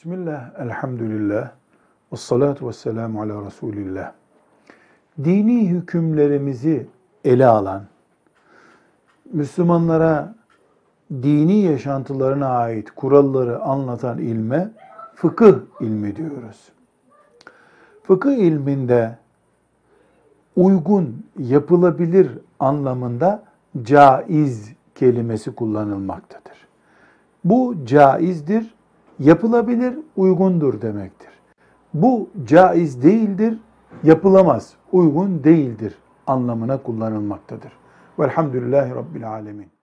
Bismillah, elhamdülillah, ve salatu ve selamu ala Resulillah. Dini hükümlerimizi ele alan, Müslümanlara dini yaşantılarına ait kuralları anlatan ilme fıkıh ilmi diyoruz. Fıkıh ilminde uygun, yapılabilir anlamında caiz kelimesi kullanılmaktadır. Bu caizdir, yapılabilir, uygundur demektir. Bu caiz değildir, yapılamaz, uygun değildir anlamına kullanılmaktadır. Velhamdülillahi Rabbil Alemin.